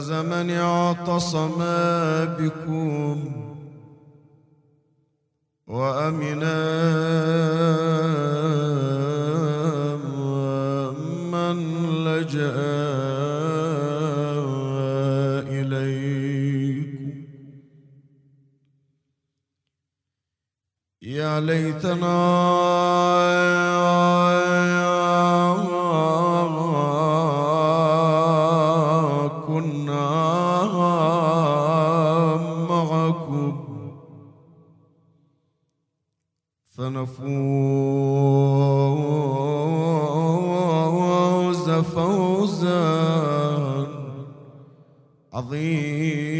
فاز من اعتصم بكم وامنا من لجأ إليكم. يا ليتنا فنفوز فوزا عظيما.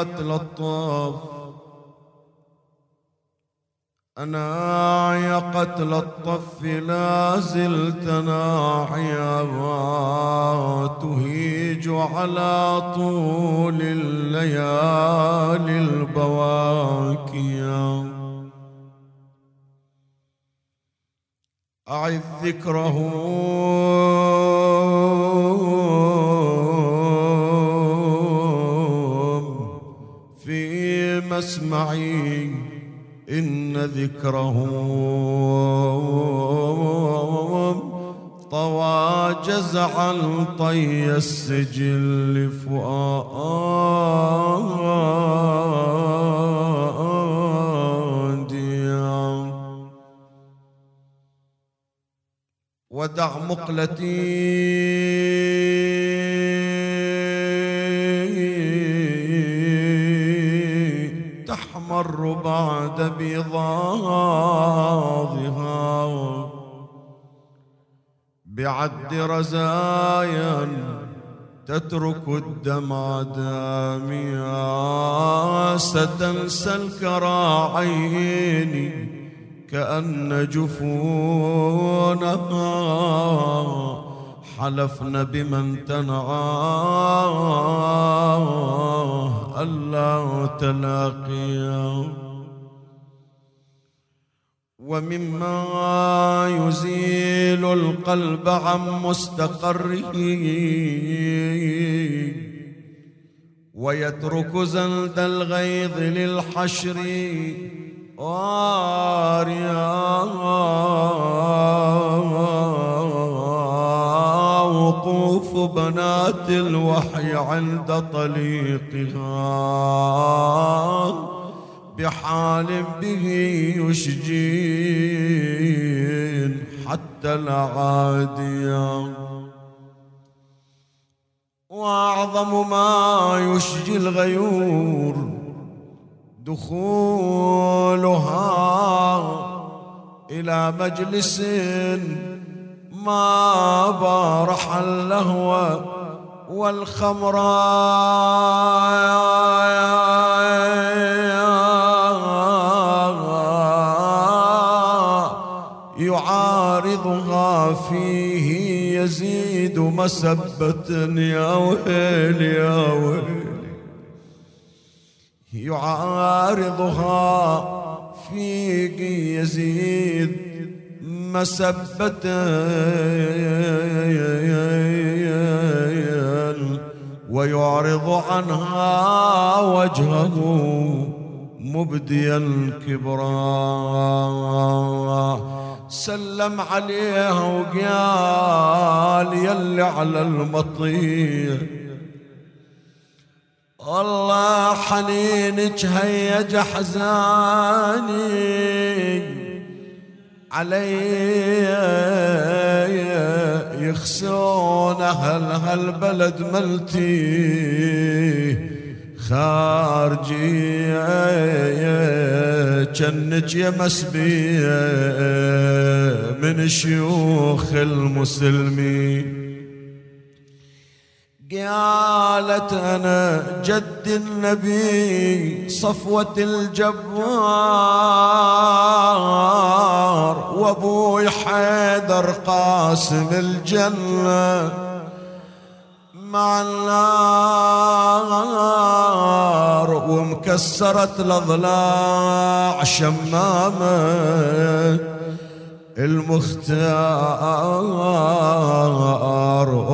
قتل أنا عي قتل الطف لا زلت ناعيا تهيج على طول الليالي البواكيا أعذ ذكره في مسمعي إن ذكرهم طوى جزعا طي السجل فؤاديا ودع مقلتي. تحمر بعد بيضاضها. بعد رزايا تترك الدمع داميا. ستنسى الكراعين كأن جفونها. حلفن بمن تنعاه ألا تلاقيا. ومما يزيل القلب عن مستقره. ويترك زلد الغيظ للحشر. واريا بنات الوحي عند طليقها. بحال به يشجين حتى العادية. وأعظم ما يشجي الغيور دخولها إلى مجلس ما بارح اللهو والخمراء يعارضها فيه يزيد مسبة يا ويل يا ويل يعارضها فيك يزيد مسبة ويعرض عنها وجهه مبدي الكبرى سلم عليها وقال يلي على المطير. الله حنينك هيج احزاني علي يخسون أهل هالبلد ملتي خارجي جنك يا مسبية من شيوخ المسلمين. قالت أنا جد النبي صفوة الجبار وأبوي حيدر قاسم الجنة مع النار ومكسرة الأضلاع شمامة. المختار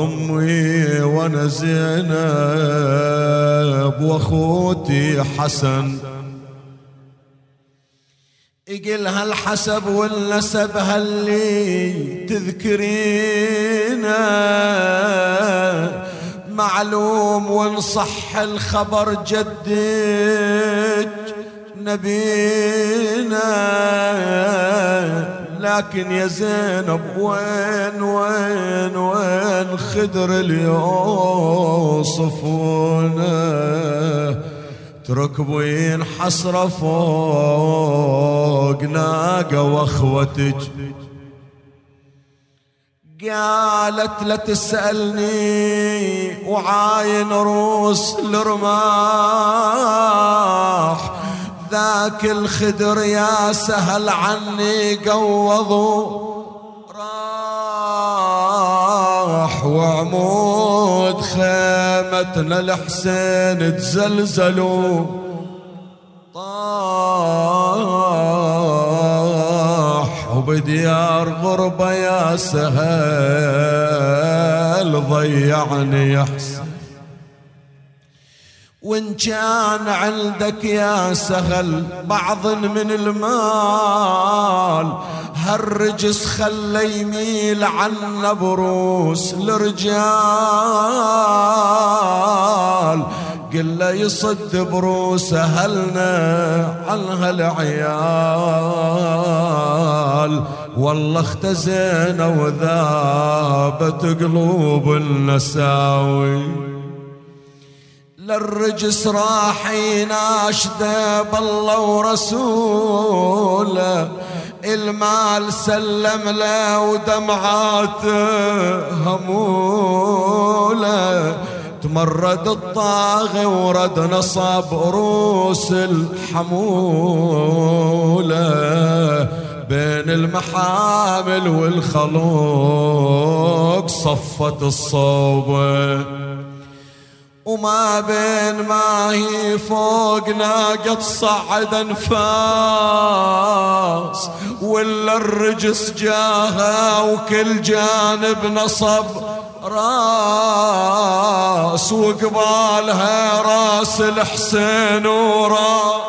أمي وأنا زينب وأخوتي حسن. يقلها الحسب والنسب هاللي تذكرينا معلوم ونصح الخبر جدك نبينا. لكن يا زينب وين وين وين خدر اليوصفونه تركبين حسرة فوق ناقة واخوتك قالت لا تسألني وعاين روس الرماح. ذاك الخدر يا سهل عني قوضوا. راح وعمود خيمتنا الحسين تزلزلوا. طاح وبديار غربة يا سهل ضيعني يا حسين. وإن كان عندك يا سهل بعض من المال هالرجس خلى يميل عنا بروس الرجال. قل يصد بروس أهلنا عن هالعيال والله اختزينا وذابت قلوب النساوي. للرجس راح يناشده بالله ورسوله المال سلم له ودمعاته هموله. تمرد الطاغي ورد نصب روس الحمولة. بين المحامل والخلوق صفت الصوبة. وما بين ما هي فوق ناقة صعد انفاس ولا الرجس جاها وكل جانب نصب راس وقبالها راس الحسين ورا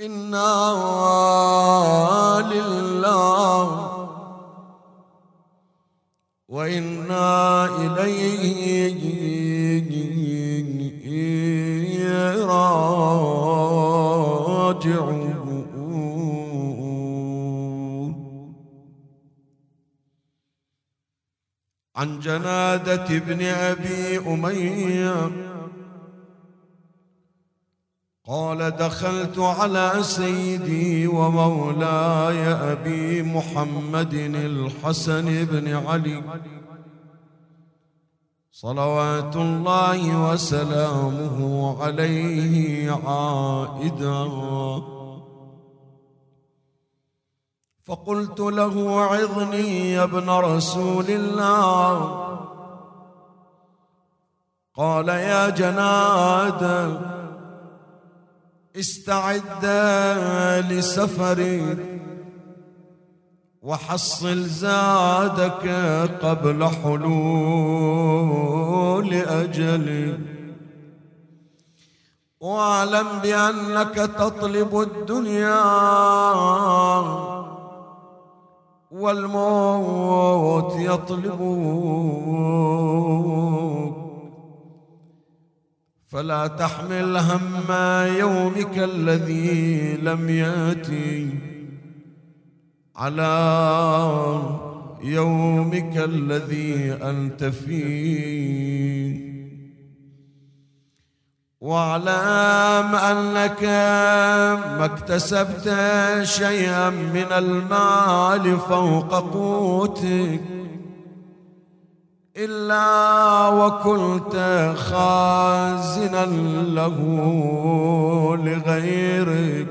إنا لله وإنا إليه راجعون. عن جنادة ابن أبي أمية قال دخلت على سيدي ومولاي أبي محمد الحسن بن علي. صلوات الله وسلامه عليه عائدا. فقلت له عظني يا ابن رسول الله. قال يا جناده استعد لسفري وحصل زادك قبل حلول أجلي واعلم بأنك تطلب الدنيا والموت يطلبك. فلا تحمل هم يومك الذي لم يأتي. على يومك الذي أنت فيه. واعلم أنك ما اكتسبت شيئا من المال فوق قوتك. إلا وكنت خازنا له لغيرك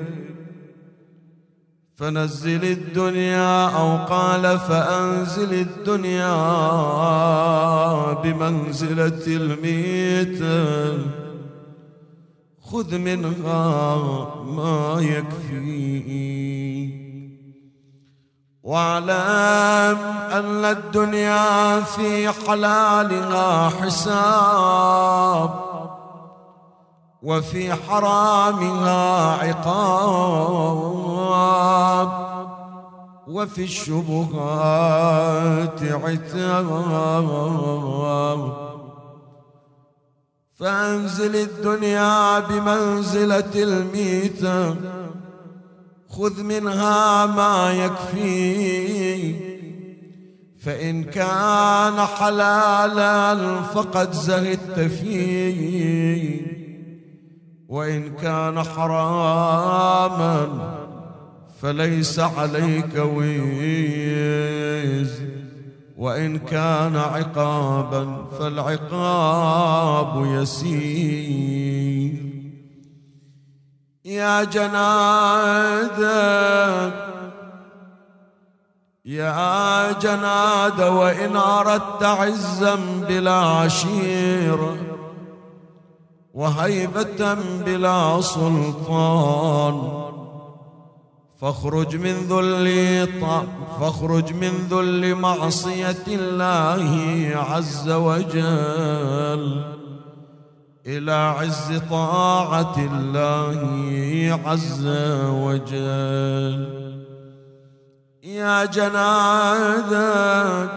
فنزل الدنيا أو قال فأنزل الدنيا بمنزلة الميته خذ منها ما يكفي. واعلم أن الدنيا في حلالها حساب وفي حرامها عقاب وفي الشبهات عتاب. فأنزل الدنيا بمنزلة الميتة خذ منها ما يكفي. فإن كان حلالا فقد زهدت فيه. وإن كان حراما فليس عليك ويز. وإن كان عقابا فالعقاب يسير. يا جناد يا جناد وإن أردت عزا بلا عشير وهيبة بلا سلطان. فاخرج من ذل فاخرج من ذل معصية الله عز وجل. إلى عز طاعة الله عز وجل. يا جنادك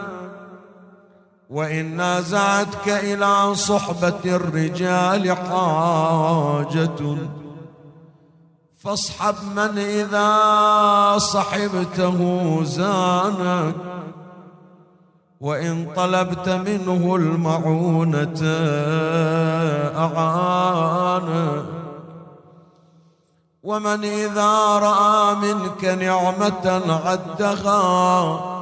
وإن نازعتك إلى صحبة الرجال حاجة. فاصحب من إذا صحبته زانك. وإن طلبت منه المعونة أعانك ومن إذا رأى منك نعمة عدها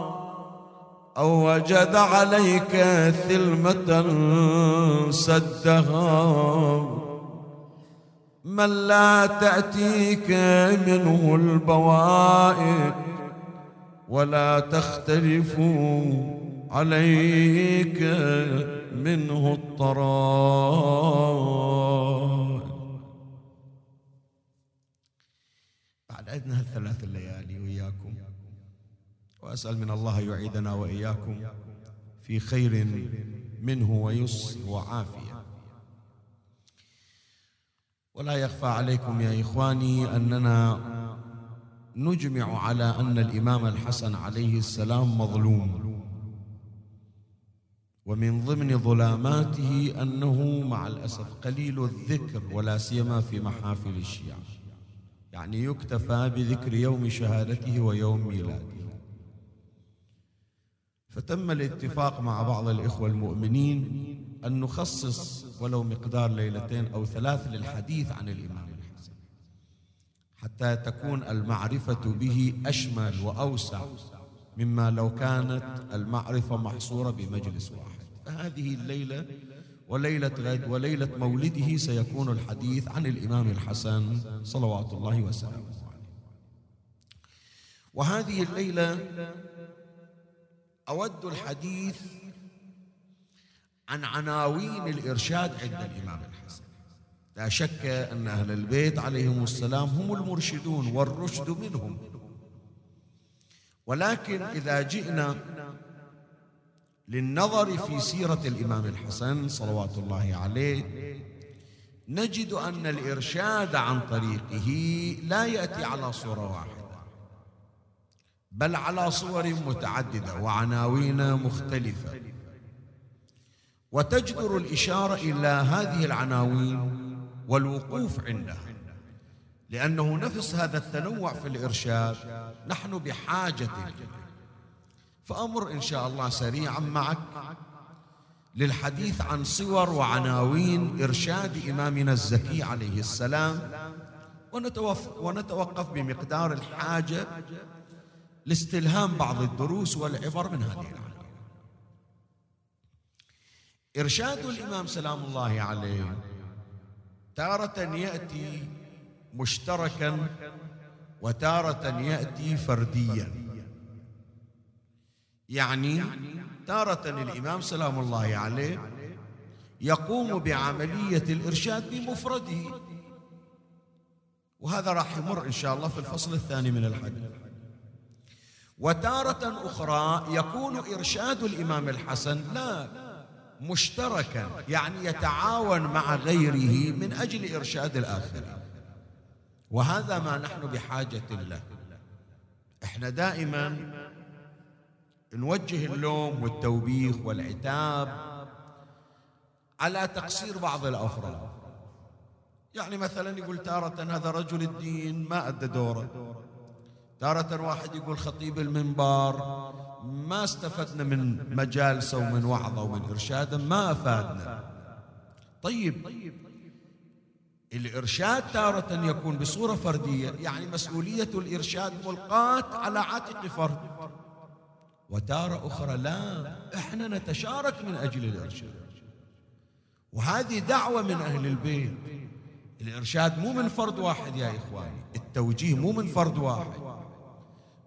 أو وجد عليك ثلمة سدها. من لا تأتيك منه البوائد ولا تختلف عليك منه الطرائق. بعد عدنا هالثلاث الليالي وإياكم وأسأل من الله يعيدنا وإياكم في خير منه ويسر وعافية. ولا يخفى عليكم يا إخواني أننا نجمع على أن الإمام الحسن عليه السلام مظلوم. ومن ضمن ظلاماته أنه مع الأسف قليل الذكر ولا سيما في محافل الشيعة. يعني يكتفى بذكر يوم شهادته ويوم ميلاده. فتم الاتفاق مع بعض الإخوة المؤمنين أن نخصص ولو مقدار ليلتين أو ثلاث للحديث عن الإمام الحسن حتى تكون المعرفة به أشمل وأوسع مما لو كانت المعرفة محصورة بمجلس واحد. فهذه الليلة وليلة غد وليلة مولده سيكون الحديث عن الإمام الحسن صلوات الله وسلامه عليه. وهذه الليلة أود الحديث عن عناوين الإرشاد عند الإمام الحسن. لا شك أن أهل البيت عليهم السلام هم المرشدون والرشد منهم. ولكن إذا جئنا للنظر في سيرة الإمام الحسن صلوات الله عليه نجد أن الإرشاد عن طريقه لا يأتي على صورة واحدة بل على صور متعددة وعناوين مختلفة. وتجدر الإشارة إلى هذه العناوين والوقوف عندها لأنه نفس هذا التنوع في الإرشاد نحن بحاجة إليه فأمر إن شاء الله سريعا معك للحديث عن صور وعناوين إرشاد إمامنا الزكي عليه السلام ونتوقف بمقدار الحاجة لاستلهام بعض الدروس والعبر من هذه العناوين إرشاد الإمام سلام الله عليه تارة يأتي مشتركا وتارة يأتي فرديا. يعني تارة الإمام سلام الله عليه يقوم بعملية الإرشاد بمفرده. وهذا راح يمر إن شاء الله في الفصل الثاني من الحديث. وتارة أخرى يكون إرشاد الإمام الحسن لا مشتركا يعني يتعاون مع غيره من أجل إرشاد الآخرين. وهذا ما نحن بحاجة له. إحنا دائما نوجه اللوم والتوبيخ والعتاب على تقصير بعض الأفراد. يعني مثلا يقول تارة هذا رجل الدين ما أدى دوره. تارة واحد يقول خطيب المنبر ما استفدنا من مجالسه ومن وعظة ومن إرشاده ما أفادنا. طيب الإرشاد تارة يكون بصورة فردية يعني مسؤولية الإرشاد ملقاة على عاتق فرد. وتارة أخرى لا إحنا نتشارك من أجل الإرشاد. وهذه دعوة من أهل البيت. الإرشاد مو من فرد واحد يا إخواني التوجيه مو من فرد واحد.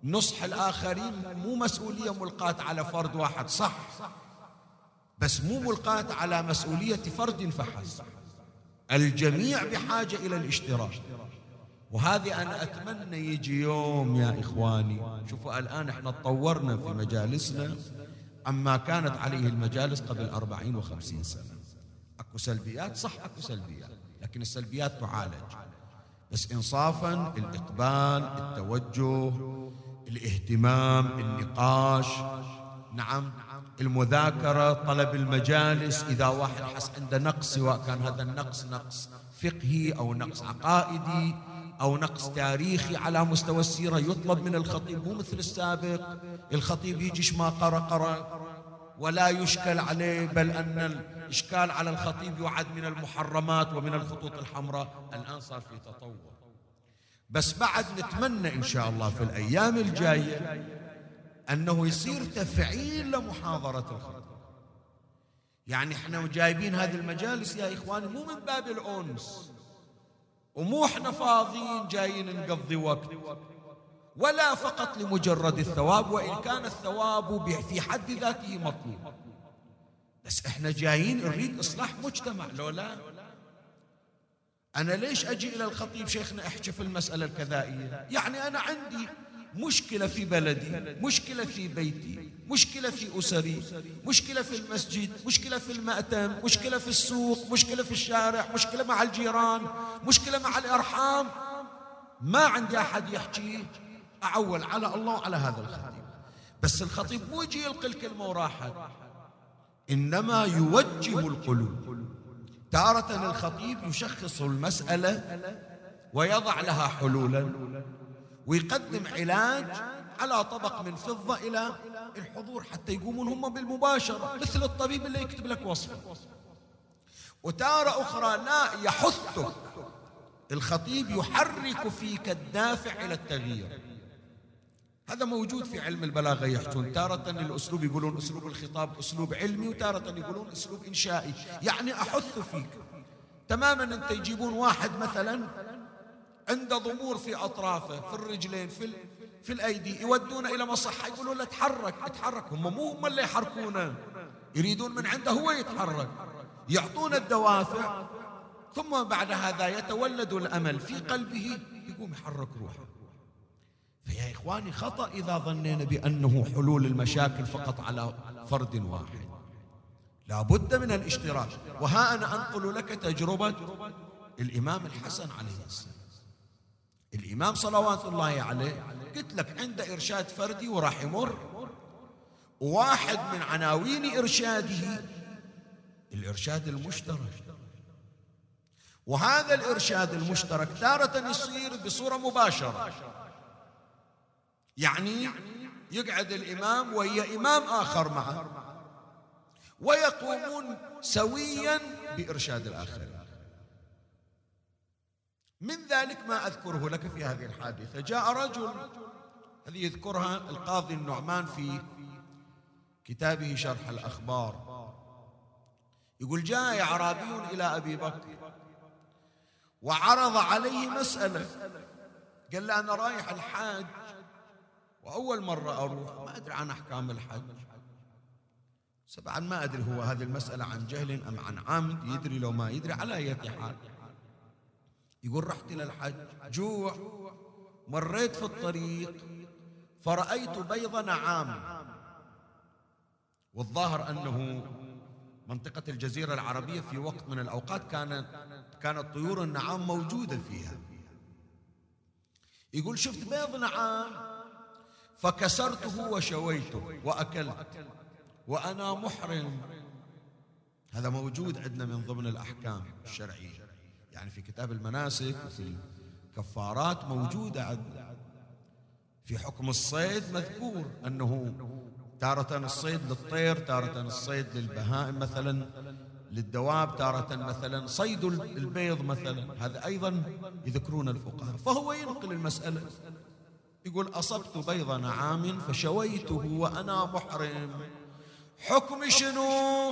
نصح الآخرين مو مسؤولية ملقاة على فرد واحد صح. بس مو ملقاة على مسؤولية فرد فحسب. الجميع بحاجة إلى الاشتراك. وهذه أنا أتمنى يجي يوم يا إخواني. شوفوا الآن إحنا تطورنا في مجالسنا. عما كانت عليه المجالس قبل أربعين وخمسين سنة. أكو سلبيات صح أكو سلبيات لكن السلبيات تعالج. بس إنصافا الإقبال التوجه الاهتمام النقاش. نعم المذاكرة طلب المجالس إذا واحد حس عنده نقص سواء كان هذا النقص نقص فقهي أو نقص عقائدي أو نقص تاريخي على مستوى السيرة يطلب من الخطيب مو مثل السابق. الخطيب يجيش ما قرأ قرأ. ولا يشكل عليه بل أن الإشكال على الخطيب يعد من المحرمات ومن الخطوط الحمراء. الآن صار في تطور. بس بعد نتمنى إن شاء الله في الأيام الجاية أنه يصير تفعيل لمحاضرة الخطيب. يعني إحنا جايبين هذه المجالس يا إخواني مو من باب الأنس. ومو إحنا فاضيين جايين نقضي وقت. ولا فقط لمجرد الثواب وإن كان الثواب في حد ذاته مطلوب. بس إحنا جايين نريد إصلاح مجتمع لو لا؟ أنا ليش أجي إلى الخطيب شيخنا أحكي في المسألة الكذائية؟ يعني أنا عندي مشكلة في بلدي مشكلة في بيتي مشكلة في أسري مشكلة في المسجد مشكلة في المأتم مشكلة في السوق مشكلة في الشارع مشكلة مع الجيران مشكلة مع الأرحام. ما عندي أحد يحكي أعول على الله وعلى هذا الخطيب. بس الخطيب مو يجي يلقي الكلمة وراحت. إنما يوجه القلوب. تارة الخطيب يشخص المسألة ويضع لها حلولا. ويقدم علاج على طبق من فضة إلى الحضور حتى يقومون هم بالمباشرة مثل الطبيب اللي يكتب لك وصفة. وتارة أخرى لا يحثك الخطيب يحرك فيك الدافع إلى التغيير. هذا موجود في علم البلاغة يحجون. تارة الأسلوب يقولون أسلوب الخطاب أسلوب علمي وتارة يقولون أسلوب إنشائي. يعني أحث فيك. تماما أنت يجيبون واحد مثلا عنده ضمور في أطرافه في الرجلين في في الأيدي يودونه إلى مصحة يقولوا له تحرك اتحرك هم مو هم اللي يحركونه. يريدون من عنده هو يتحرك. يعطون الدوافع ثم بعد هذا يتولد الأمل في قلبه يقوم يحرك روحه. فيا إخواني خطأ إذا ظنينا بأنه حلول المشاكل فقط على فرد واحد. لا بد من الاشتراك. وها أنا أنقل لك تجربة الإمام الحسن عليه السلام. الإمام صلوات الله عليه قلت لك عنده إرشاد فردي وراح يمر. واحد من عناوين إرشاده الإرشاد المشترك. وهذا الإرشاد المشترك تارة يصير بصورة مباشرة. يعني يقعد الإمام وهي إمام آخر معه. ويقومون سويا بإرشاد الآخرين. من ذلك ما أذكره لك في هذه الحادثة. جاء رجل هذه يذكرها القاضي النعمان في كتابه شرح الأخبار. يقول جاء أعرابي إلى أبي بكر وعرض عليه مسألة. قال له أنا رايح الحاج وأول مرة أروح ما أدري عن أحكام الحج. سبعا ما أدري هو هذه المسألة عن جهل أم عن عمد يدري لو ما يدري على أي حال. يقول رحت إلى الحج جوع مريت في الطريق فرأيت بيض نعام والظاهر أنه منطقة الجزيرة العربية في وقت من الأوقات كانت كانت طيور النعام موجودة فيها. يقول شفت بيض نعام فكسرته وشويته وأكلت وأنا محرم. هذا موجود عندنا من ضمن الأحكام الشرعية. يعني في كتاب المناسك وفي الكفارات موجودة في حكم الصيد مذكور أنه تارة الصيد للطير تارة الصيد للبهائم مثلا للدواب تارة مثلا صيد البيض مثلا. هذا أيضا يذكرون الفقهاء. فهو ينقل المسألة. يقول أصبت بيض نعام فشويته وأنا محرم. حكم شنو؟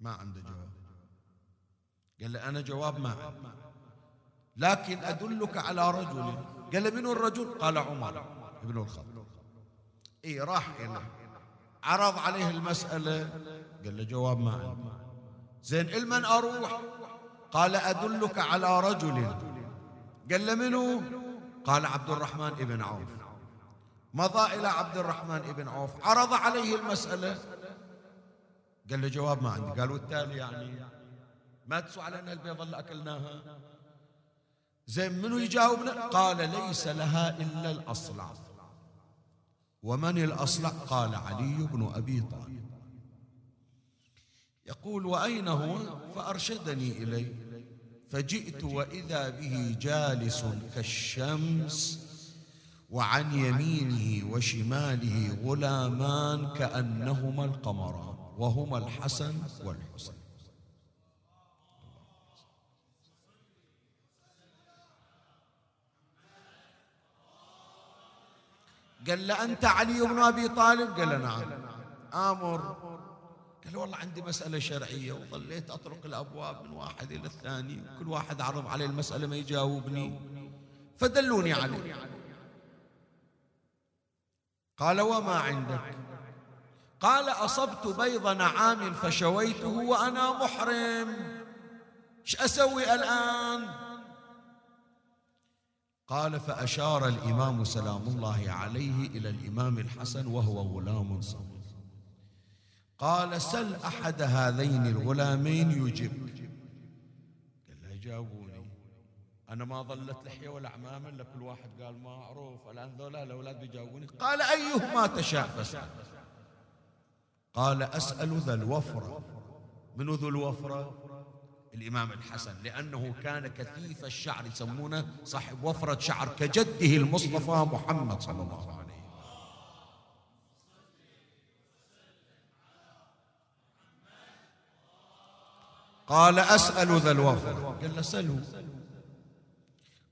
ما عنده جواب. قال لي أنا جواب ما لكن أدلك على رجل. قال لي من الرجل؟ قال عمر بن الخطاب. اي راح إليه عرض عليه المسألة. قال له جواب ما عندي. زين المن أروح؟ قال أدلك على رجل. قال له منو؟ قال عبد الرحمن ابن عوف. مضى إلى عبد الرحمن ابن عوف. عرض عليه المسألة. قال له جواب ما عندي. قال والتالي يعني. ما تسوى علينا البيضة اللي أكلناها. زين منو يجاوبنا؟ قال ليس لها إلا الأصلع ومن الأصلع قال علي بن أبي طالب. يقول وأين هو؟ فأرشدني إليه. فجئت وإذا به جالس كالشمس وعن يمينه وشماله غلامان كأنهما القمران وهما الحسن والحسين. قال له أنت علي بن أبي طالب؟ قال له نعم. آمر. قال والله عندي مسألة شرعية وظليت أطرق الأبواب من واحد إلى الثاني كل واحد عرض عليه المسألة ما يجاوبني. فدلوني عليه. قال وما عندك؟ قال أصبت بيض نعام فشويته وأنا محرم. إيش أسوي الآن؟ قال فأشار الإمام سلام الله عليه إلى الإمام الحسن وهو غلام صغير. قال سل أحد هذين الغلامين يجبك قال له جاوبوني أنا ما ظلت لحية ولا عمامة إلا كل واحد قال ما أعرف. الآن ذولا الأولاد بيجاوبوني قال أيهما تشاء فسأل. قال أسأل ذا الوفرة. من ذو الوفرة؟ الإمام الحسن لأنه كان كثيف الشعر يسمونه صاحب وفرة شعر كجده المصطفى محمد صلى الله عليه وسلم. قال أسأل ذا الوفرة قال له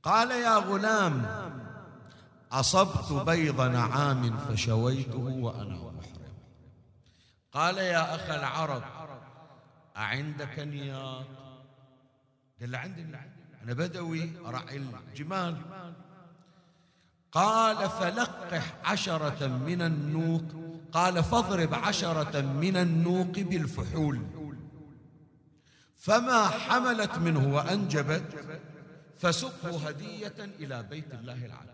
قال يا غلام أصبت بيض نعام فشويته وأنا محرم. قال يا أخ العرب أعندك نياق؟ قال له عندي. أنا بدوي أرعي الجمال. قال فلقح عشرة من النوق. قال فاضرب عشرة من النوق بالفحول. فما حملت منه وأنجبت فسقه هدية إلى بيت الله العتيق.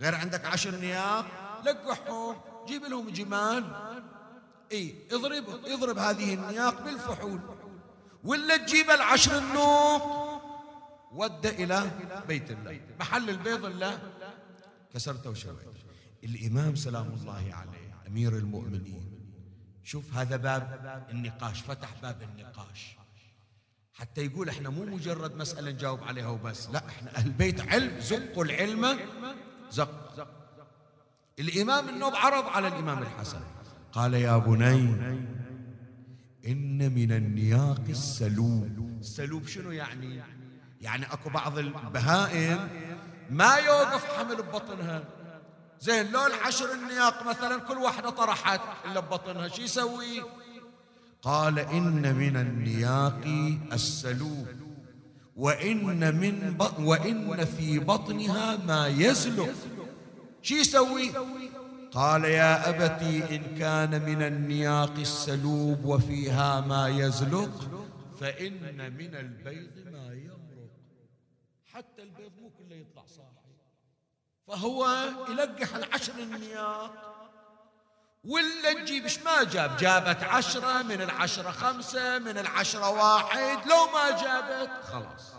غير عندك عشر نياق؟ لقحهم جيب لهم جمال. إي اضرب اضرب هذه النياق بالفحول. ولا تجيب العشر النوق ود إلى بيت الله. محل البيض الله كسرته وشويته الإمام سلام الله عليه أمير المؤمنين. شوف هذا باب النقاش فتح باب النقاش. حتى يقول إحنا مو مجرد مسألة نجاوب عليها وبس. لا إحنا أهل بيت علم زقوا العلم زق. الإمام النوب عرض على الإمام الحسن. قال يا بني إن من النياق السلوب. السلوب شنو يعني؟ يعني أكو بعض البهائم ما يوقف حمل ببطنها. زين لو العشر النياق مثلا كل واحدة طرحت إلا ببطنها شو يسوي؟ قال إن من النياق السلوب. وإن من وإن في بطنها ما يزلق شو يسوي؟ قال يا أبتي إن كان من النياق السلوب وفيها ما يزلق فإن من البيض ما يمرق حتى البيض مو كله يطلع صاحي. فهو يلقح العشر النياق. ولا تجيب ما جاب؟ جابت عشرة من العشرة خمسة من العشرة واحد. لو ما جابت خلاص.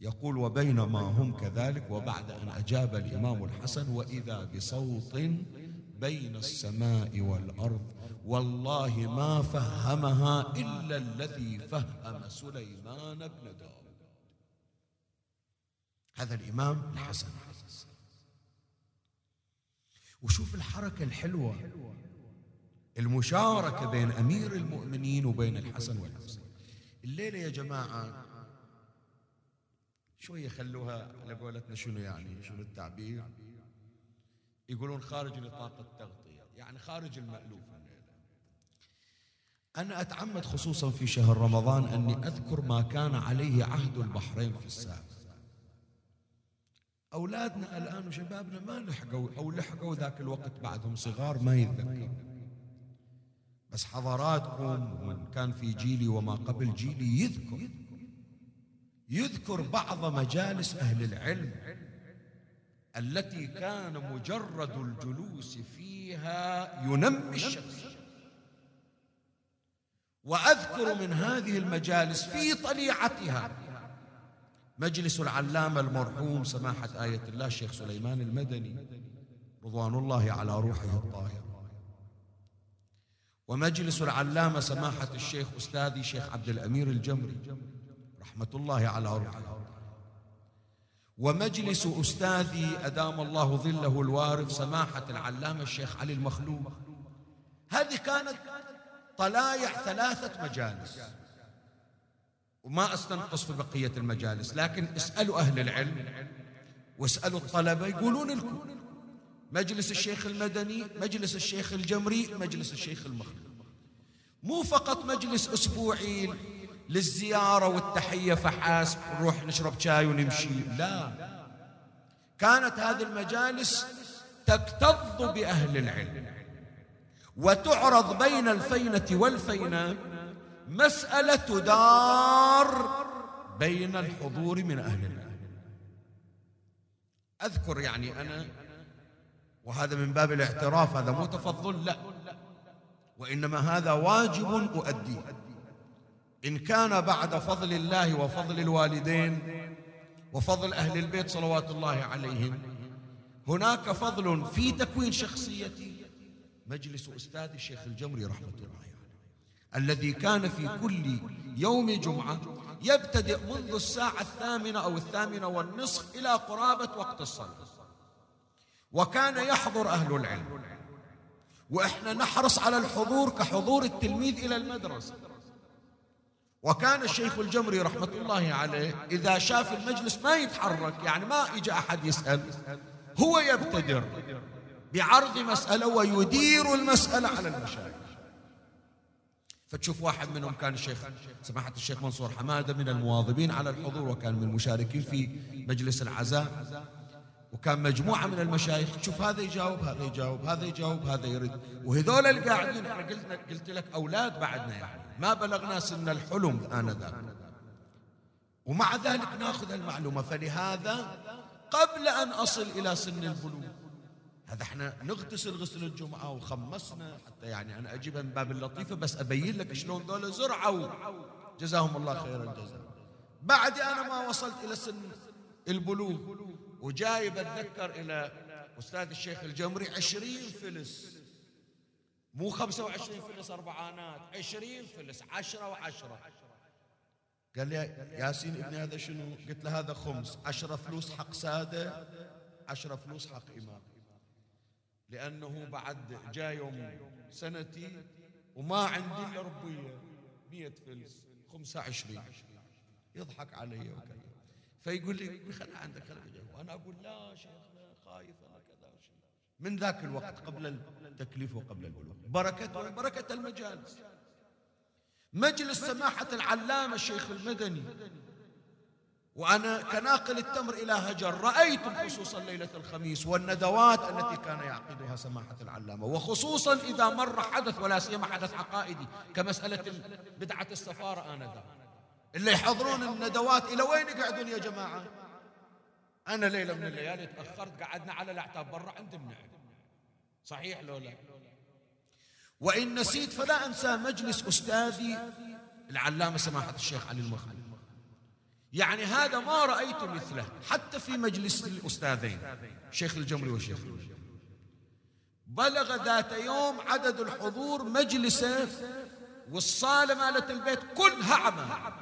يقول وبينما هم كذلك وبعد أن أجاب الإمام الحسن وإذا بصوت بين السماء والأرض والله ما فهمها إلا الذي فهم سليمان بن داود. هذا الإمام الحسن. وشوف الحركة الحلوة المشاركة بين أمير المؤمنين وبين الحسن والحسين. الليلة يا جماعة شوية خلوها على قولتنا شنو يعني شنو التعبير؟ يقولون خارج نطاق التغطية يعني خارج المألوف. أنا أتعمد خصوصا في شهر رمضان أني أذكر ما كان عليه عهد البحرين في السابق. أولادنا الآن وشبابنا ما لحقوا أو لحقوا ذاك الوقت بعدهم صغار ما يتذكروا بس حضراتكم ومن كان في جيلي وما قبل جيلي يذكر. يذكر بعض مجالس أهل العلم التي كان مجرد الجلوس فيها ينمي الشخص. وأذكر من هذه المجالس في طليعتها مجلس العلامة المرحوم سماحة آية الله الشيخ سليمان المدني رضوان الله على روحه الطاهر. ومجلس العلامة سماحة الشيخ أستاذي شيخ عبد الأمير الجمري رحمة الله على روحه ومجلس أستاذي أدام الله ظله الوارث سماحة العلامة الشيخ علي المخلوق هذه كانت طلايع ثلاثة مجالس. وما أستنقص في بقية المجالس لكن اسألوا أهل العلم واسألوا الطلبة يقولون لكم مجلس الشيخ المدني مجلس الشيخ الجمري مجلس الشيخ المخلوق مو فقط مجلس أسبوعي للزيارة والتحية فحسب نروح نشرب شاي ونمشي. لا. كانت هذه المجالس تكتظ بأهل العلم وتعرض بين الفينة والفينة مسألة تدار بين الحضور من أهل الله أذكر يعني أنا وهذا من باب الاعتراف هذا مو تفضل لا. وإنما هذا واجب أؤديه. إن كان بعد فضل الله وفضل الوالدين وفضل أهل البيت صلوات الله عليهم هناك فضل في تكوين شخصيتي. مجلس أستاذ الشيخ الجمري رحمة الله الذي كان في كل يوم جمعة يبتدئ منذ الساعة الثامنة أو الثامنة والنصف إلى قرابة وقت الصلاة. وكان يحضر أهل العلم وإحنا نحرص على الحضور كحضور التلميذ إلى المدرسة. وكان الشيخ الجمري رحمة الله عليه إذا شاف المجلس ما يتحرك يعني ما إجا أحد يسأل هو يبتدر بعرض مسألة ويدير المسألة على المشايخ. فتشوف واحد منهم كان الشيخ سماحة الشيخ منصور حمادة من المواظبين على الحضور وكان من المشاركين في مجلس العزاء وكان مجموعة من المشايخ تشوف هذا يجاوب هذا يجاوب هذا يجاوب هذا يرد. وهذول اللي قاعدين قلت لك أولاد بعدنا يعني. ما بلغنا سن الحلم آنذاك. ومع ذلك ناخذ المعلومة. فلهذا قبل أن أصل إلى سن البلوغ هذا إحنا نغتسل غسل الجمعة وخمسنا حتى يعني أنا أجيبها من باب اللطيفة بس أبين لك شلون ذولا زرعوا. جزاهم الله خير الجزاء. بعد أنا ما وصلت إلى سن البلوغ وجاي بتذكر إلى أستاذ الشيخ الجمري عشرين فلس. مو خمسة وعشرين فلس أربعانات عشرين فلس عشرة وعشرة. قال لي ياسين ابني هذا شنو؟ قلت له هذا خمس. عشرة فلوس حق سادة عشرة فلوس حق إمام. لأنه بعد جاء يوم سنتي وما عندي إلا ربية مية فلس خمسة عشرين. يضحك علي وكذا. فيقول لي خلي عندك خلي وأنا أقول لا شيخنا خايف من ذاك الوقت قبل التكليف وقبل البلوغ. بركة بركة المجالس. مجلس سماحة العلامة الشيخ المدني. وأنا كناقل التمر إلى هجر. رأيتم خصوصا ليلة الخميس والندوات التي كان يعقدها سماحة العلامة. وخصوصا إذا مر حدث ولا سيما حدث عقائدي كمسألة بدعة السفارة آنذاك. اللي يحضرون الندوات إلى وين يقعدون يا جماعة؟ أنا ليلة من الليالي تأخرت قعدنا على الأعتاب برا عند النعم. صحيح لو لا؟ وإن نسيت فلا أنسى مجلس أستاذي العلامة سماحة الشيخ علي المخلي. يعني هذا ما رأيت مثله حتى في مجلس الأستاذين. شيخ الجمري والشيخ بلغ ذات يوم عدد الحضور مجلسه والصالة مالت البيت كلها عمى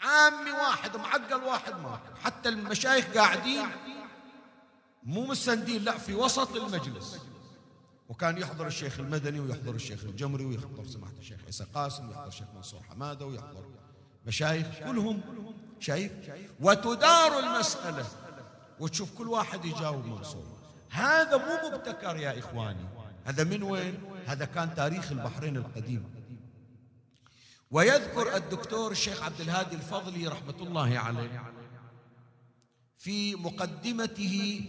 عامي واحد معقل واحد ما. حتى المشايخ قاعدين مو مستندين لا في وسط المجلس. وكان يحضر الشيخ المدني ويحضر الشيخ الجمري ويحضر سماحة الشيخ عيسى قاسم ويحضر الشيخ منصور حمادة ويحضر مشايخ كلهم. شايف وتدار المسألة. وتشوف كل واحد يجاوب منصور. هذا مو مبتكر يا إخواني. هذا من وين؟ هذا كان تاريخ البحرين القديم. ويذكر الدكتور الشيخ عبد الهادي الفضلي رحمة الله عليه في مقدمته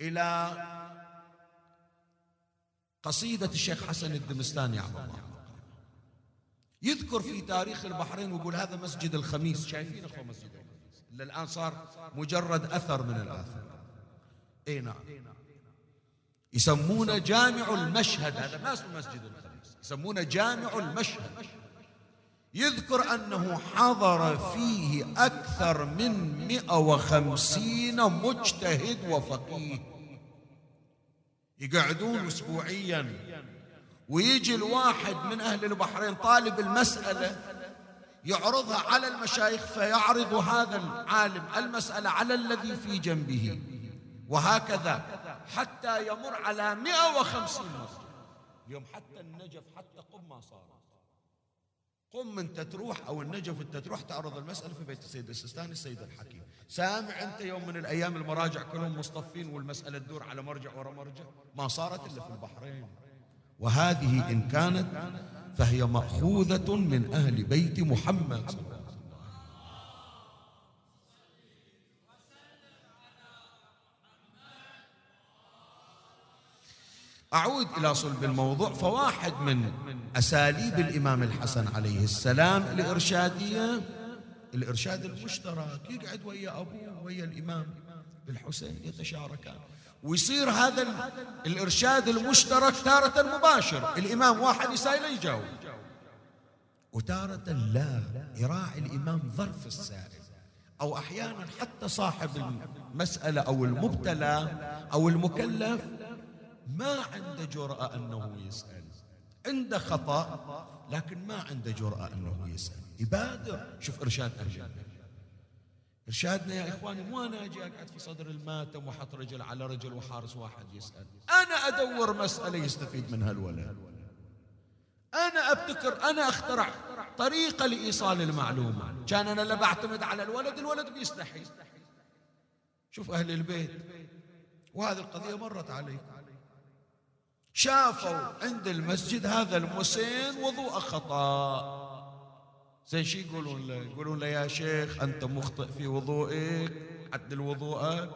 إلى قصيدة الشيخ حسن الدمستاني عبد الله. يذكر في تاريخ البحرين ويقول هذا مسجد الخميس شايفين أخوة مسجد الخميس؟ اللي الآن صار مجرد أثر من الآثار إي نعم. يسمونه جامع المشهد هذا ما اسمه مسجد الخميس. يسمونه جامع المشهد. يذكر أنه حضر فيه أكثر من 150 مجتهد وفقيه. يقعدون أسبوعيا. ويجي الواحد من أهل البحرين طالب المسألة يعرضها على المشايخ فيعرض هذا العالم المسألة على الذي في جنبه. وهكذا حتى يمر على 150 مسجد اليوم حتى النجف حتى قم ما صار. قم انت تروح أو النجف انت تروح تعرض المسألة في بيت السيد السيستاني السيد الحكيم. سامع أنت يوم من الأيام المراجع كلهم مصطفين والمسألة تدور على مرجع ورا مرجع؟ ما صارت إلا في البحرين. وهذه إن كانت فهي مأخوذة من أهل بيت محمد صلى الله عليه وسلم. أعود إلى صلب الموضوع فواحد من أساليب الإمام الحسن عليه السلام الإرشادية الإرشاد المشترك يقعد ويا أبوه ويا الإمام الحسين يتشاركان. ويصير هذا الإرشاد المشترك تارة مباشر الإمام واحد يسائل يجاوب. وتارة لا يراعي الإمام ظرف السائل. أو أحيانا حتى صاحب المسألة أو المبتلى أو المكلف ما عنده جرأة أنه يسأل. عنده خطأ لكن ما عنده جرأة أنه يسأل. يبادر. شوف إرشاد أهل إرشادنا يا إخواني مو أنا أجي أقعد في صدر الماتم وأحط رجل على رجل وحارس واحد يسأل. أنا أدور مسألة يستفيد منها الولد. أنا أبتكر أنا أخترع طريقة لإيصال المعلومة. كان أنا لا بعتمد على الولد الولد بيستحي. شوف أهل البيت وهذه القضية مرت عليكم. شافوا عند المسجد هذا المسين وضوء خطأ. زين شو يقولون له؟ يقولون له يا شيخ أنت مخطئ في وضوئك عدل وضوءك.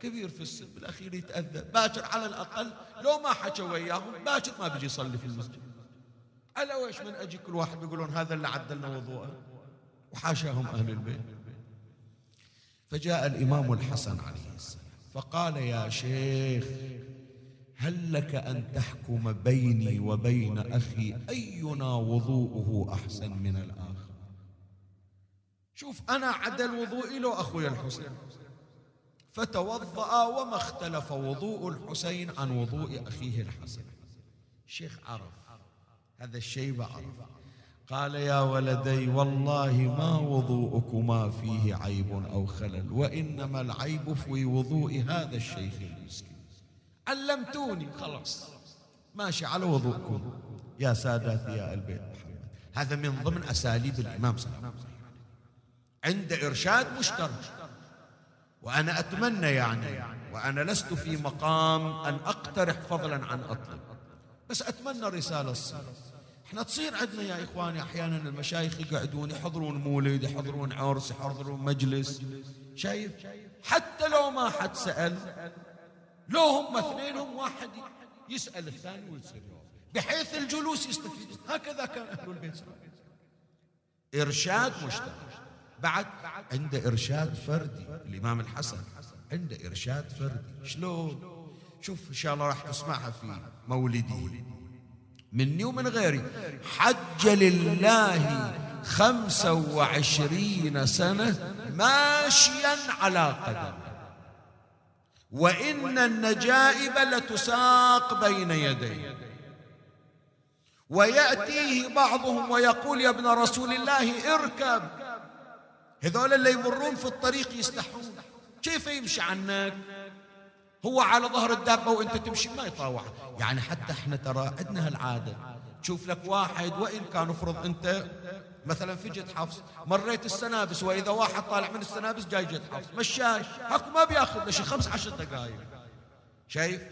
كبير في السن بالأخير يتأذى. باكر على الأقل لو ما حكى وياهم باكر ما بيجي يصلي في المسجد. على ويش من أجي كل واحد بيقولون هذا اللي عدلنا وضوءه؟ وحاشاهم أهل البيت. فجاء الإمام الحسن عليه السلام فقال يا شيخ هل لك أن تحكم بيني وبين أخي أينا وضوءه أحسن من الآخر؟ شوف أنا عدل وضوئي لو أخوي الحسين. فتوضأ وما اختلف وضوء الحسين عن وضوء أخيه الحسن. الشيخ عرف هذا الشيب عرف قال يا ولدي والله ما وضوءكما فيه عيب أو خلل وإنما العيب في وضوء هذا الشيخ المسكين. علمتوني. خلاص. ماشي على وضوءكم. يا ساداتي يا البيت محمد. هذا من ضمن أساليب الإمام صلى الله عليه وسلم. عند إرشاد مشترك. وأنا أتمنى يعني وأنا لست في مقام أن أقترح فضلا عن أطلب. بس أتمنى رسالة الصلاة إحنا تصير عندنا يا إخواني أحيانا المشايخ يقعدون يحضرون مولد يحضرون عرس يحضرون مجلس. شايف؟ حتى لو ما حد سأل لو هم اثنينهم واحد يسأل الثاني ويصير بحيث الجلوس يستفيد. هكذا كان أهل البيت. إرشاد مشترك. بعد عنده إرشاد فردي الإمام الحسن عنده إرشاد فردي. شلون؟ شوف إن شاء الله راح تسمعها في مولدي. مني ومن غيري. حج لله خمسة وعشرين سنة ماشيا على قدم وإن النجائب لتساق بين يديه ويأتيه بعضهم ويقول يا ابن رسول الله اركب. هذول اللي يمرون في الطريق يستحون. كيف يمشي عنك؟ هو على ظهر الدابة وانت تمشي ما يطاوع. يعني حتى إحنا ترى عندنا هالعادة تشوف لك واحد وإن كان افرض انت مثلا في جد حفص مريت السنابس وإذا واحد طالع من السنابس جاي جد حفص. مشاي هاكو ما بيأخذ شيء خمس عشر دقائق شايف؟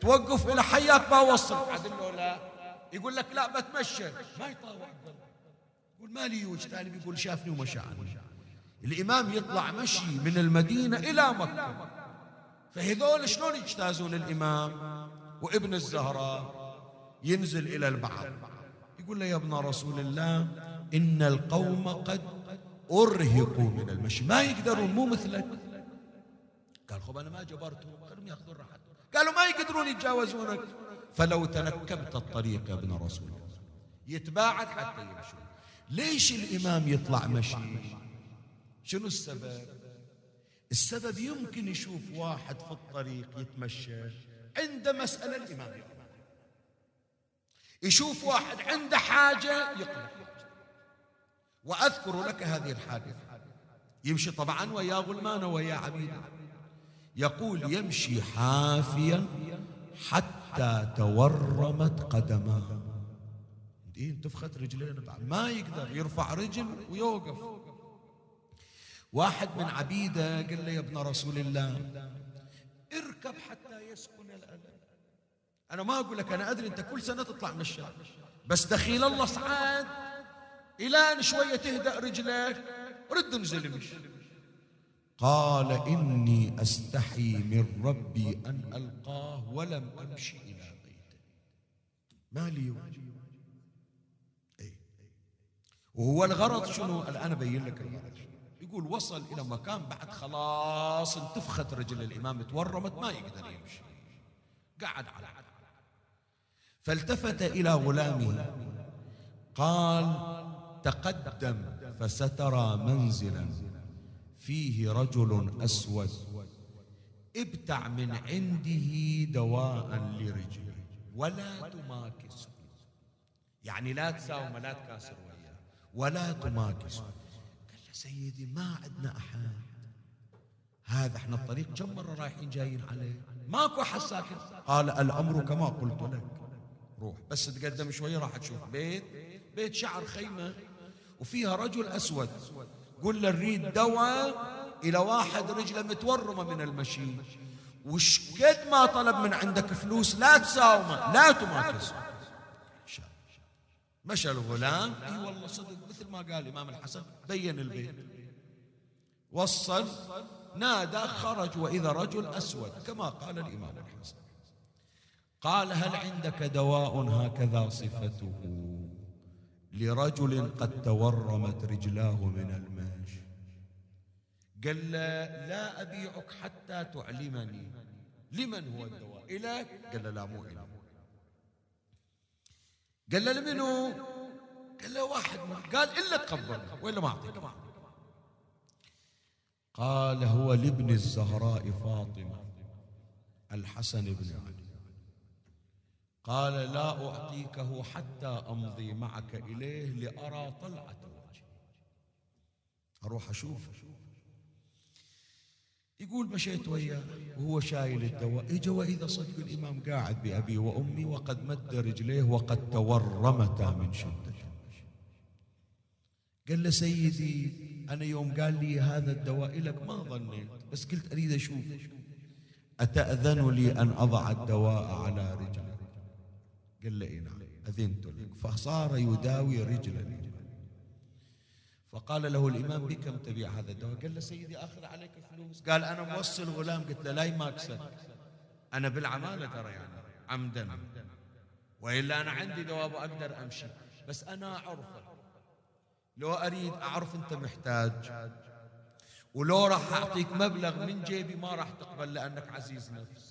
توقف إلى حياك ما وصل. عدل له لا. يقول لك لا بتمشى. ما يطاوع. يقول مالي وجه تالي بيقول شافني ومشى عني الإمام يطلع مشي من المدينة إلى مكة. فهذول شلون يجتازون الإمام وابن الزهراء؟ ينزل إلى البحر يقول له يا ابن رسول الله إن القوم قد أرهقوا من المشي. ما يقدرون مو مثلك. قال خب أنا ما جبرتهم خلهم يأخذون راحتهم. قالوا ما يقدرون يتجاوزونك. فلو تنكبت الطريق يا ابن رسول الله. يتباعد حتى يمشي ليش الإمام يطلع مشي؟ شنو السبب؟ السبب يمكن يشوف واحد في الطريق يتمشى عند مسألة الإمام. يشوف واحد عنده حاجة يقلق وأذكر لك هذه الحادثة. يمشي طبعا ويا غلمان ويا عبيدا يقول يمشي حافيا حتى تورمت قدماه. انتفخت رجلين بعد. ما يقدر يرفع رجل ويوقف. واحد من عبيده قال له يا ابن رسول الله اركب حتى يسكن الألم أنا ما أقول لك أنا أدري أنت كل سنة تطلع من الشارع. بس دخيل الله صعاد إلى أن شوية تهدأ رجلك رد انزل مش قال إني أستحي من ربي أن ألقاه ولم أمشي إلى بيته. ما لي؟ أي. وهو الغرض شنو؟ الآن أبين لك الغرض. يقول وصل إلى مكان بعد خلاص انتفخت رجل الإمام تورمت ما يقدر يمشي. قعد على فالتفت إلى غلامه. قال تقدم فسترى منزلا. فيه رجل أسود. ابتع من عنده دواء لرجله ولا تماكس يعني لا تساوم لا تكاسر وياه. ولا تماكس قال سيدي ما عندنا أحد. هذا إحنا الطريق كم مرة رايحين جايين عليه؟ ماكو أحد ساكن. قال الأمر كما قلت لك. روح بس تقدم شوي راح تشوف بيت. بيت شعر خيمة. وفيها رجل أسود. قل له نريد دواء إلى واحد رجله متورمة من المشي. وش قد ما طلب من عندك فلوس لا تساومه لا تماكسه مشى الغلام. إي والله صدق مثل ما قال الامام الحسن بين البيت. وصل نادى خرج وإذا رجل أسود كما قال الإمام الحسن. قال هل عندك دواء؟ هكذا صفته. لرجل قد تورمت رجلاه من المشي قال له لا أبيعك حتى تعلمني. لمن هو الدواء؟ إليك قال له لا مو إلي قال له لمنو؟ قال له واحد قال إلا تقبل وإلا ما أعطيك. قال هو لابن الزهراء فاطمة الحسن بن علي. قال لا أعطيكه حتى أمضي معك إليه لأرى طلعة وجهه أروح أشوفه يقول مشيت وياه. وهو شايل الدواء. إجا وإذا صدق الإمام قاعد بأبي وأمي وقد مد رجليه وقد تورمتا من شدة. قال له سيدي أنا يوم قال لي هذا الدواء لك ما ظنيت بس قلت أريد أشوف. أتأذن لي أن أضع الدواء على رجلي. قال له اي نعم أذنت لك. فصار يداوي رجل فقال له الإمام بكم تبيع هذا الدواء؟ قال له سيدي أخذ عليك فلوس قال أنا موصل غلام. قلت له لا يماكسك أنا بالعمالة ترى يعني عمدا. وإلا أنا عندي دواء وأقدر أمشي. بس أنا أعرفه لو أريد أعرف أنت محتاج ولو راح أعطيك مبلغ من جيبي ما راح تقبل لأنك عزيز نفس.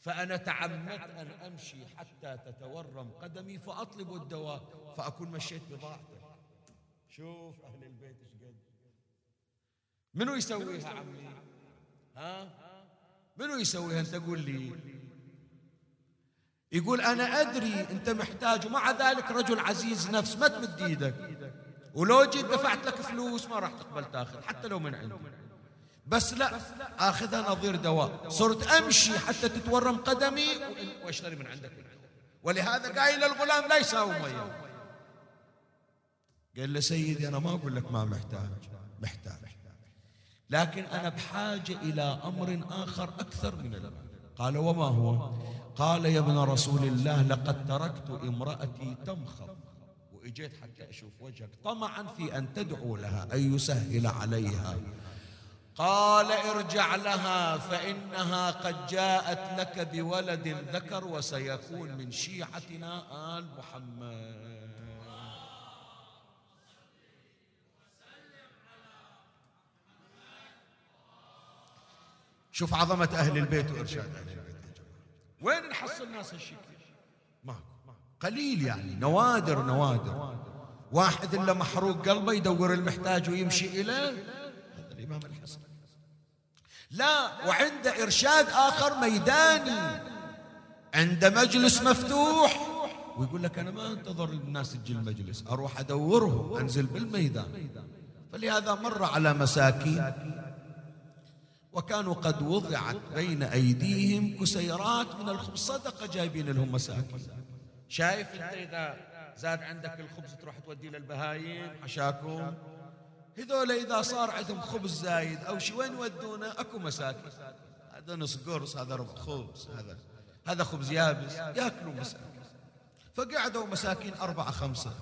فأنا تعمدت أن أمشي حتى تتورم قدمي فأطلب الدواء فأكون مشيت بضاعته شوف أهل البيت إيش قد. منو يسويها عمي؟ ها؟ منو يسويها أنت؟ قول لي. يقول أنا أدري أنت محتاج ومع ذلك رجل عزيز نفس ما تمد إيدك. ولو جيت دفعت لك فلوس ما راح تقبل تاخذ حتى لو من عندي. بس لا آخذها نظير دواء. صرت أمشي حتى تتورم قدمي وأشتري من عندك. ولهذا قايل الغلام لا يساوي مية. قال له سيدي أنا ما أقول لك ما محتاج. محتاج. لكن أنا بحاجة إلى أمر آخر أكثر من الأمر. قال وما هو؟ قال يا ابن رسول الله لقد تركت امرأتي تمخض. وإجيت حتى أشوف وجهك. طمعا في أن تدعو لها أن يسهل عليها. قال ارجع لها فإنها قد جاءت لك بولد ذكر وسيكون من شيعتنا آل محمد. شوف عظمة أهل البيت وإرشاد أهل البيت وين نحصل ناس هالشكل ماكو قليل يعني نوادر نوادر. واحد إلا محروق قلبه يدور المحتاج ويمشي إليه. الإمام الحسن. لا وعنده إرشاد آخر ميداني عنده مجلس مفتوح ويقول لك أنا ما أنتظر الناس تجي المجلس أروح أدورهم أنزل بالميدان. فلهذا مر على مساكين وكانوا قد وضعت بين أيديهم كسيرات من الخبز. صدقة جايبين لهم مساكين. شايف أنت إذا زاد عندك الخبز تروح توديه للبهايم عشاكم. هذول إذا صار عندهم خبز زايد أو شي وين يودونه؟ أكو مساكين. هذا نص قرص هذا ربع خبز هذا هذا خبز يابس ياكلوا مساكين. فقعدوا مساكين أربعة خمسة.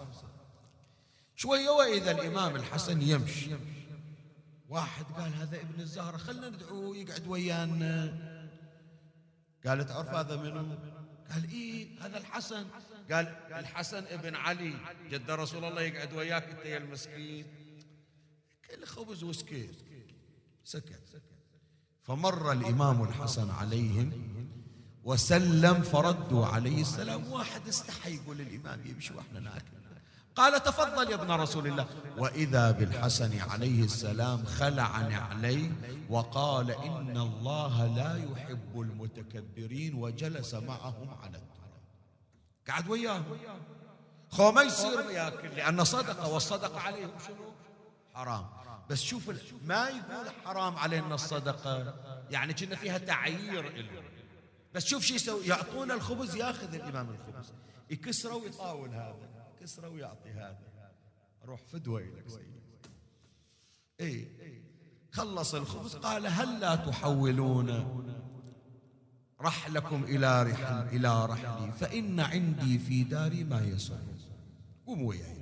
شوية وإذا الإمام الحسن يمشي واحد قال هذا ابن الزهرة خلنا ندعوه يقعد ويانا. قال تعرف هذا منو؟ قال إيه هذا الحسن. قال الحسن ابن علي جد رسول الله يقعد وياك أنت يا المسكين. كل خبز وسكيت. سكت. فمر الإمام الحسن عليهم وسلم فردوا عليه السلام. واحد استحى يقول الإمام يمشي وإحنا ناكل. قال تفضل يا ابن رسول الله. وإذا بالحسن عليه السلام خلع نعليه وقال إن الله لا يحب المتكبرين وجلس معهم على التراب. قعد وياهم. خو ما يصير ياكل لأن صدقه والصدقه عليهم شنو؟ حرام. بس شوف ما يقول حرام علينا الصدقة. يعني كنا فيها تعيير إلهم. بس شوف شو يسوي. يعطونا الخبز ياخذ الإمام الخبز. يكسره ويطاول هذا كسرة ويعطي هذا. روح فدوة لك سيدي اي خلص الخبز قال هل لا تحولون؟ رحلكم إلى رحل إلى رحلي فإن عندي في داري ما يسر قوموا وياي.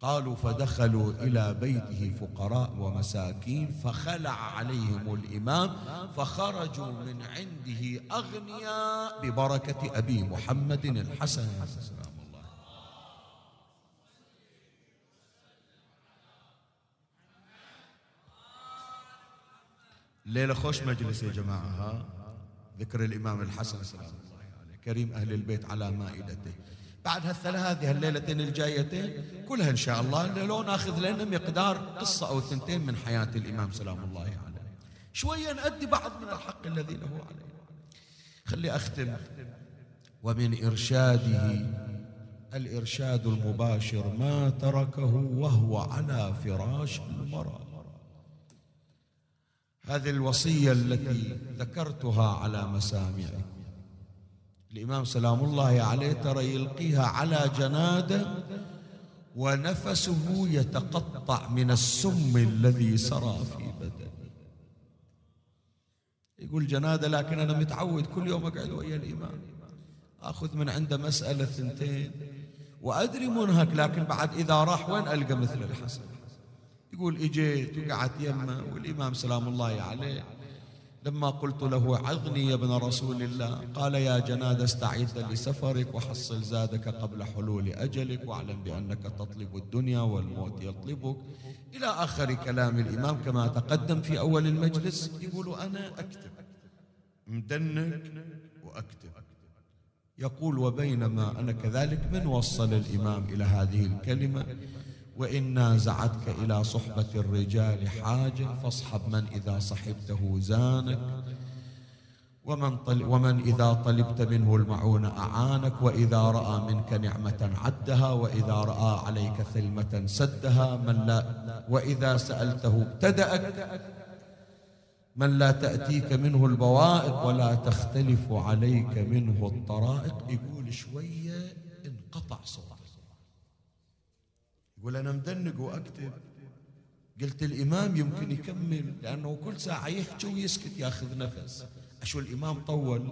قالوا فدخلوا إلى بيته فقراء ومساكين فخلع عليهم الإمام فخرجوا من عنده أغنياء ببركة أبي محمد الحسن. ليلة خوش مجلس يا جماعة. ها ذكر الإمام الحسن. سلام الله عليه كريم أهل البيت على مائدته. بعد هالثلاث هذه الليلتين الجايتين كلها إن شاء الله لو ناخذ لنا مقدار قصة أو ثنتين من حياة الإمام سلام الله عليه. شوية نأدي بعض من الحق الذي له عليه. خلي أختم. ومن إرشاده الإرشاد المباشر ما تركه وهو على فراش المرأة. هذه الوصية التي ذكرتها على مسامعكم الإمام سلام الله عليه ترى يلقيها على جنادة ونفسه يتقطع من السم الذي سرى في بدنه. يقول جنادة لكن أنا متعود كل يوم أقعد ويا الإمام أخذ من عنده مسألة ثنتين وأدري منهك لكن بعد إذا راح وين ألقى مثل الحسن؟ يقول إجيت وقعدت يمه والإمام سلام الله عليه لما قلت له عظني يا ابن رسول الله قال يا جناد استعد لسفرك وحصل زادك قبل حلول أجلك واعلم بأنك تطلب الدنيا والموت يطلبك. إلى آخر كلام الإمام كما تقدم في أول المجلس يقول أنا أكتب. مدنك وأكتب. يقول وبينما أنا كذلك من وصل الإمام إلى هذه الكلمة. وإن نازعتك إلى صحبة الرجال حاجة فاصحب من إذا صحبته زانك ومن, طل ومن إذا طلبت منه المعونة أعانك وإذا رأى منك نعمة عدها وإذا رأى عليك ثلمة سدها من لا وإذا سألته ابتدأك من لا تأتيك منه البوائق ولا تختلف عليك منه الطرائق. يقول شوية انقطع صوته يقول أنا مدنق وأكتب. قلت الإمام يمكن يكمل لأنه كل ساعة يحكي ويسكت ياخذ نفس. أشو الإمام طول؟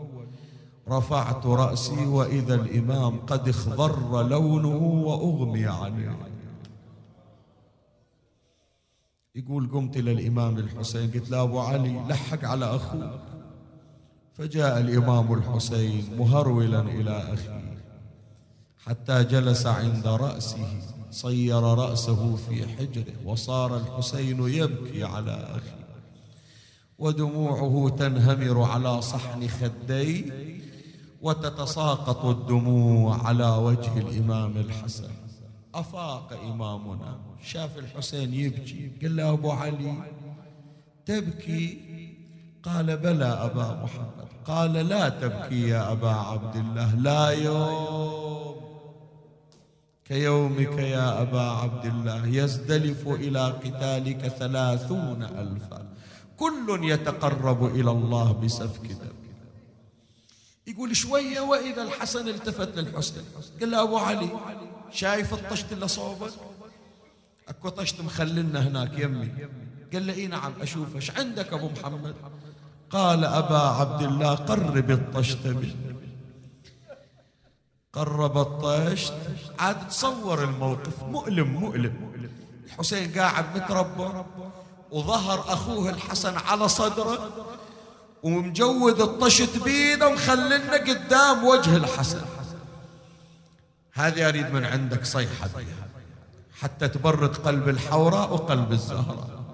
رفعت رأسي وإذا الإمام قد اخضر لونه وأغمي عليه. يقول قمت إلى الإمام الحسين قلت له أبو علي لحق على أخوك. فجاء الإمام الحسين مهرولا إلى أخيه حتى جلس عند رأسه. صير رأسه في حجره وصار الحسين يبكي على أخيه. ودموعه تنهمر على صحن خديه وتتساقط الدموع على وجه الإمام الحسن. أفاق إمامنا. شاف الحسين يبكي. قال له أبو علي تبكي؟ قال بلى أبا محمد. قال لا تبكي يا أبا عبد الله. لا يوم. كيومك يا أبا عبد الله يزدلف إلى قتالك ثلاثون ألفا. كل يتقرب إلى الله بسفك دم. يقول شوية وإذا الحسن التفت للحسين قال له أبو علي شايف الطشت اللي صوبك؟ أكو طشت مخللنا هناك يمي. قال له إي نعم أشوف. إيش عندك أبو محمد؟ قال أبا عبد الله قرب الطشت مني. قرب الطشت عاد تصور الموقف. مؤلم مؤلم. الحسين قاعد متربى وظهر أخوه الحسن على صدره ومجود الطشت بيده ومخلنا قدام وجه الحسن. هذه أريد من عندك صيحة حتى تبرد قلب الحوراء وقلب الزهراء.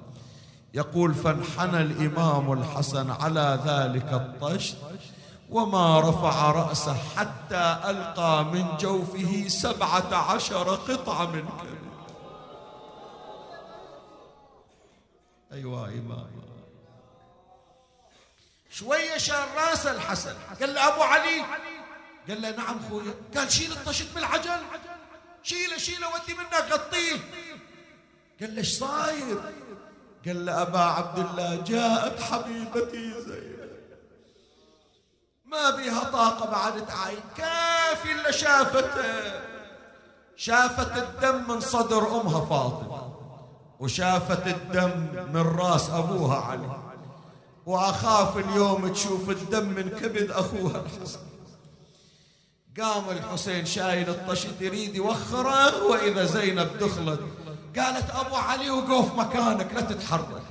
يقول فانحنى الإمام الحسن على ذلك الطشت وما رفع رأسه حتى ألقى من جوفه سبعة عشر قطعة من كبد أيوة إمام. شوية شال رأس الحسن. قال له أبو علي. قال له نعم خويا. قال شيل الطشت بالعجل. شيله شيله ودي منك غطيه. قال له إيش صاير؟ قال له أبا عبد الله جاءت حبيبتي زينب. ما بيها طاقة بعد تعاين. كافي إلا شافته. شافت الدم من صدر أمها فاطمة وشافت الدم من راس أبوها علي. وأخاف اليوم تشوف الدم من كبد أخوها. الحسن قام الحسين شايل الطشت يريد يوخره وإذا زينب دخلت قالت أبو علي وقف مكانك لا تتحرك.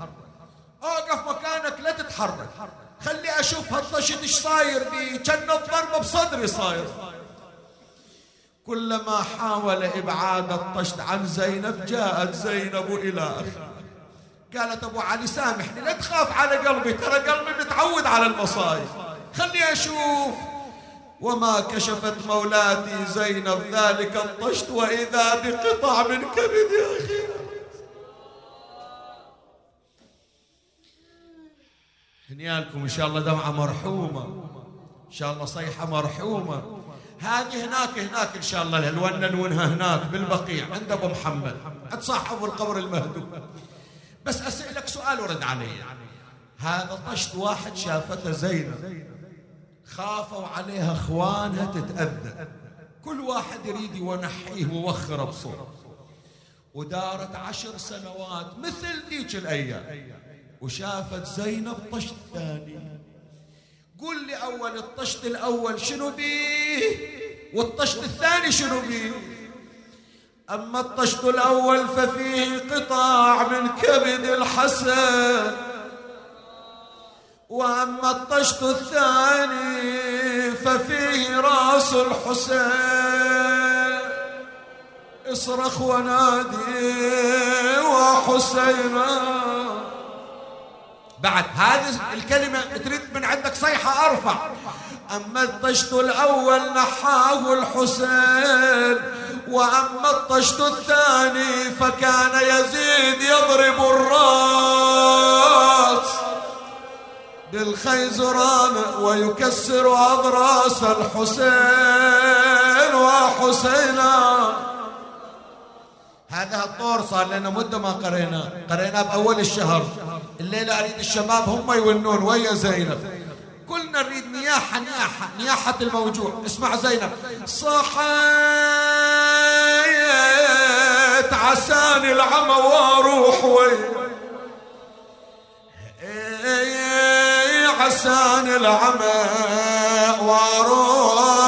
أوقف مكانك لا تتحرك. خلي أشوف هالطشت إيش صاير بي. كان الضربه بصدري صاير. كلما حاول إبعاد الطشت عن زينب جاءت زينب إلى أخي. قالت أبو علي سامحني لا تخاف على قلبي. ترى قلبي متعود على المصايب. خلي أشوف. وما كشفت مولاتي زينب ذلك الطشت وإذا بقطع من كبد يا هنيالكم إن شاء الله دمعة مرحومة. إن شاء الله صيحة مرحومة. هذه هناك هناك إن شاء الله. الونه نونها هناك بالبقيع عند أبو محمد. صاحب القبر المهدوم. بس اسالك سؤال ورد علي. هذا طشت واحد شافته زينب خافوا عليها أخوانها تتأذى. كل واحد يريد ينحيه ويوخره بصوره ودارت عشر سنوات مثل ذيك الأيام. وشافت زينب طشت ثاني قل لي أول الطشت الأول شنو بيه؟ والطشت الثاني شنو بيه؟ أما الطشت الأول ففيه قطاع من كبد الحسن. وأما الطشت الثاني ففيه راس الحسين. اصرخ ونادي وحسينا بعد هذه الكلمة تريد من عندك صيحة أرفع. أما الطشت الأول نحاه الحسين وأما الطشت الثاني فكان يزيد يضرب الرأس. بالخيزران ويكسر أضراس الحسين وحسينا. هذا الطور صار لنا مدة ما قرينا. قرينا بأول الشهر. الليلة أريد الشباب هم يونون ويا زينب؟ كلنا نريد نياحة نياحة نياحة الموجوع. اسمع زينب. صحيت عساني العمى وأروح وين عساني العمى وأروح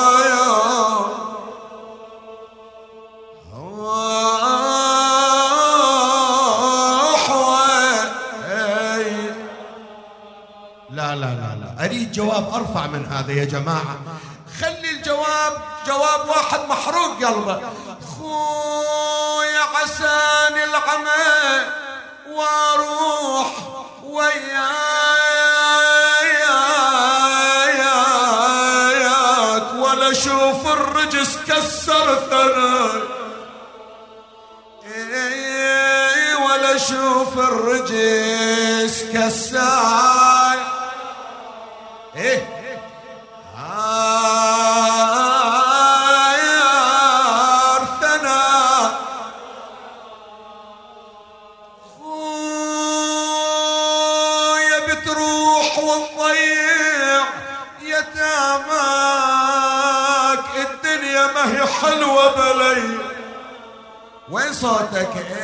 أريد جواب أرفع من هذا يا جماعة. خلي الجواب جواب واحد محروق قلبه. خويا عساني العمى وأروح وياك ولا أشوف الرجس كسر ثرى. ولا أشوف الرجس كسر. إيه؟ بتروح وتضيع الدنيا ما هي حلوة بلي وين صوتك؟ إيه؟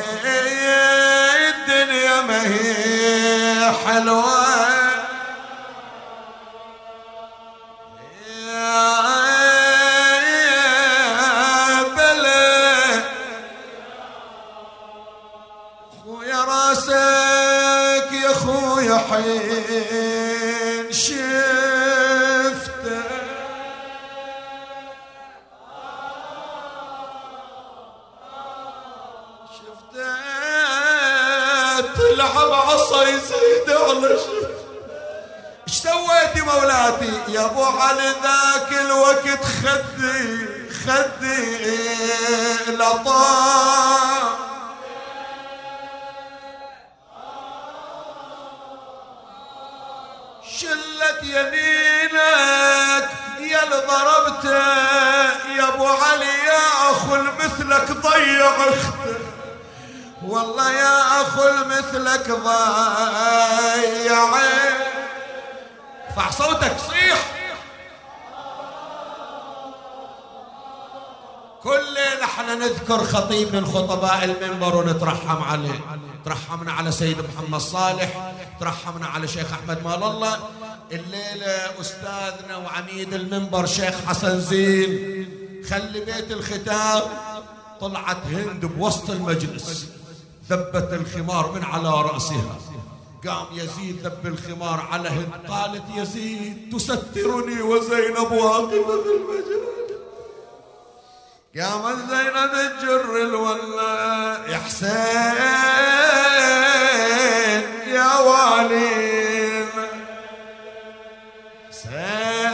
خطباء المنبر ونترحم عليه. ترحمنا على سيد محمد صالح ترحمنا على شيخ أحمد مال الله الليلة أستاذنا وعميد المنبر شيخ حسن زين. خلي بيت الختام طلعت هند بوسط المجلس ذبت الخمار من على رأسها. قام يزيد ذب الخمار على هند قالت يزيد تسترني وزينب واقفة في المجلس. يا من زينب الجر الولا يا حسين يا والي. حسين.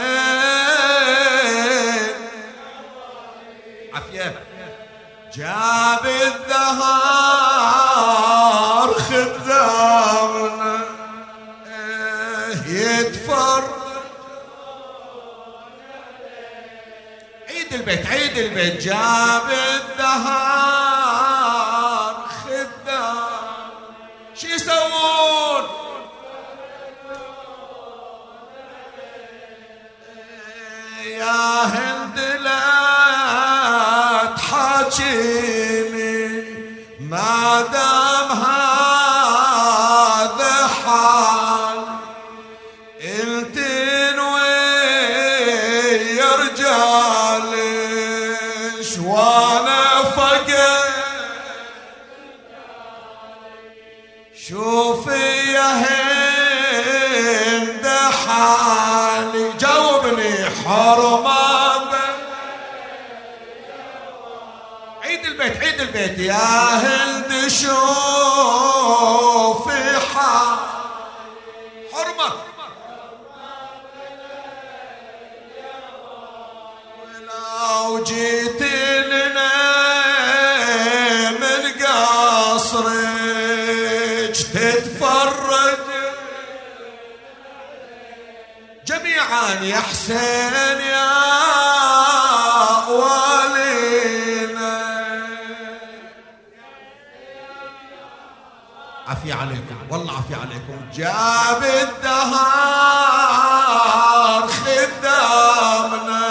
عافية. جاب الدهار يتفر البيت جاب الدهار خذار شو يسوون؟ يا هند لا تحاكيني ما دام البيت عيد البيت يا هند شوفي حال. حرمة. ولو جيت لنا من قصرك تتفرج. جميعا يا حسين يا جاب الدهار خدامنا.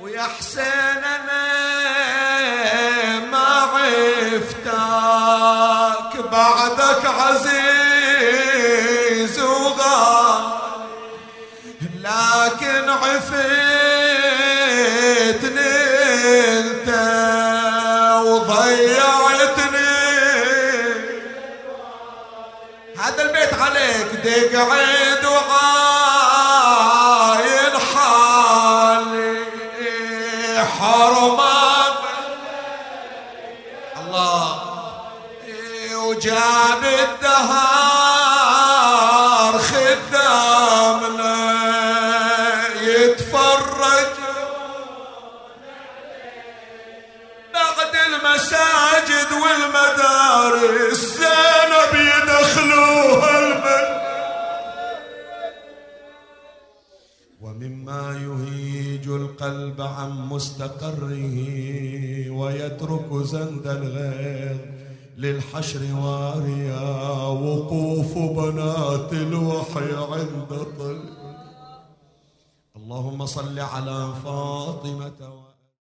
ويا حسين أنا ما عفتك بعدك عزيز وغالي. لكن عفتني عيد وعاين حالي. حرمك الله. وجاب الدهار خدامنا يتفرج. بعد المساجد والمدارس. القلب عن مستقره ويترك زند الغيظ للحشر واريا وقوف بنات الوحي عند طل اللهم صل على فاطمة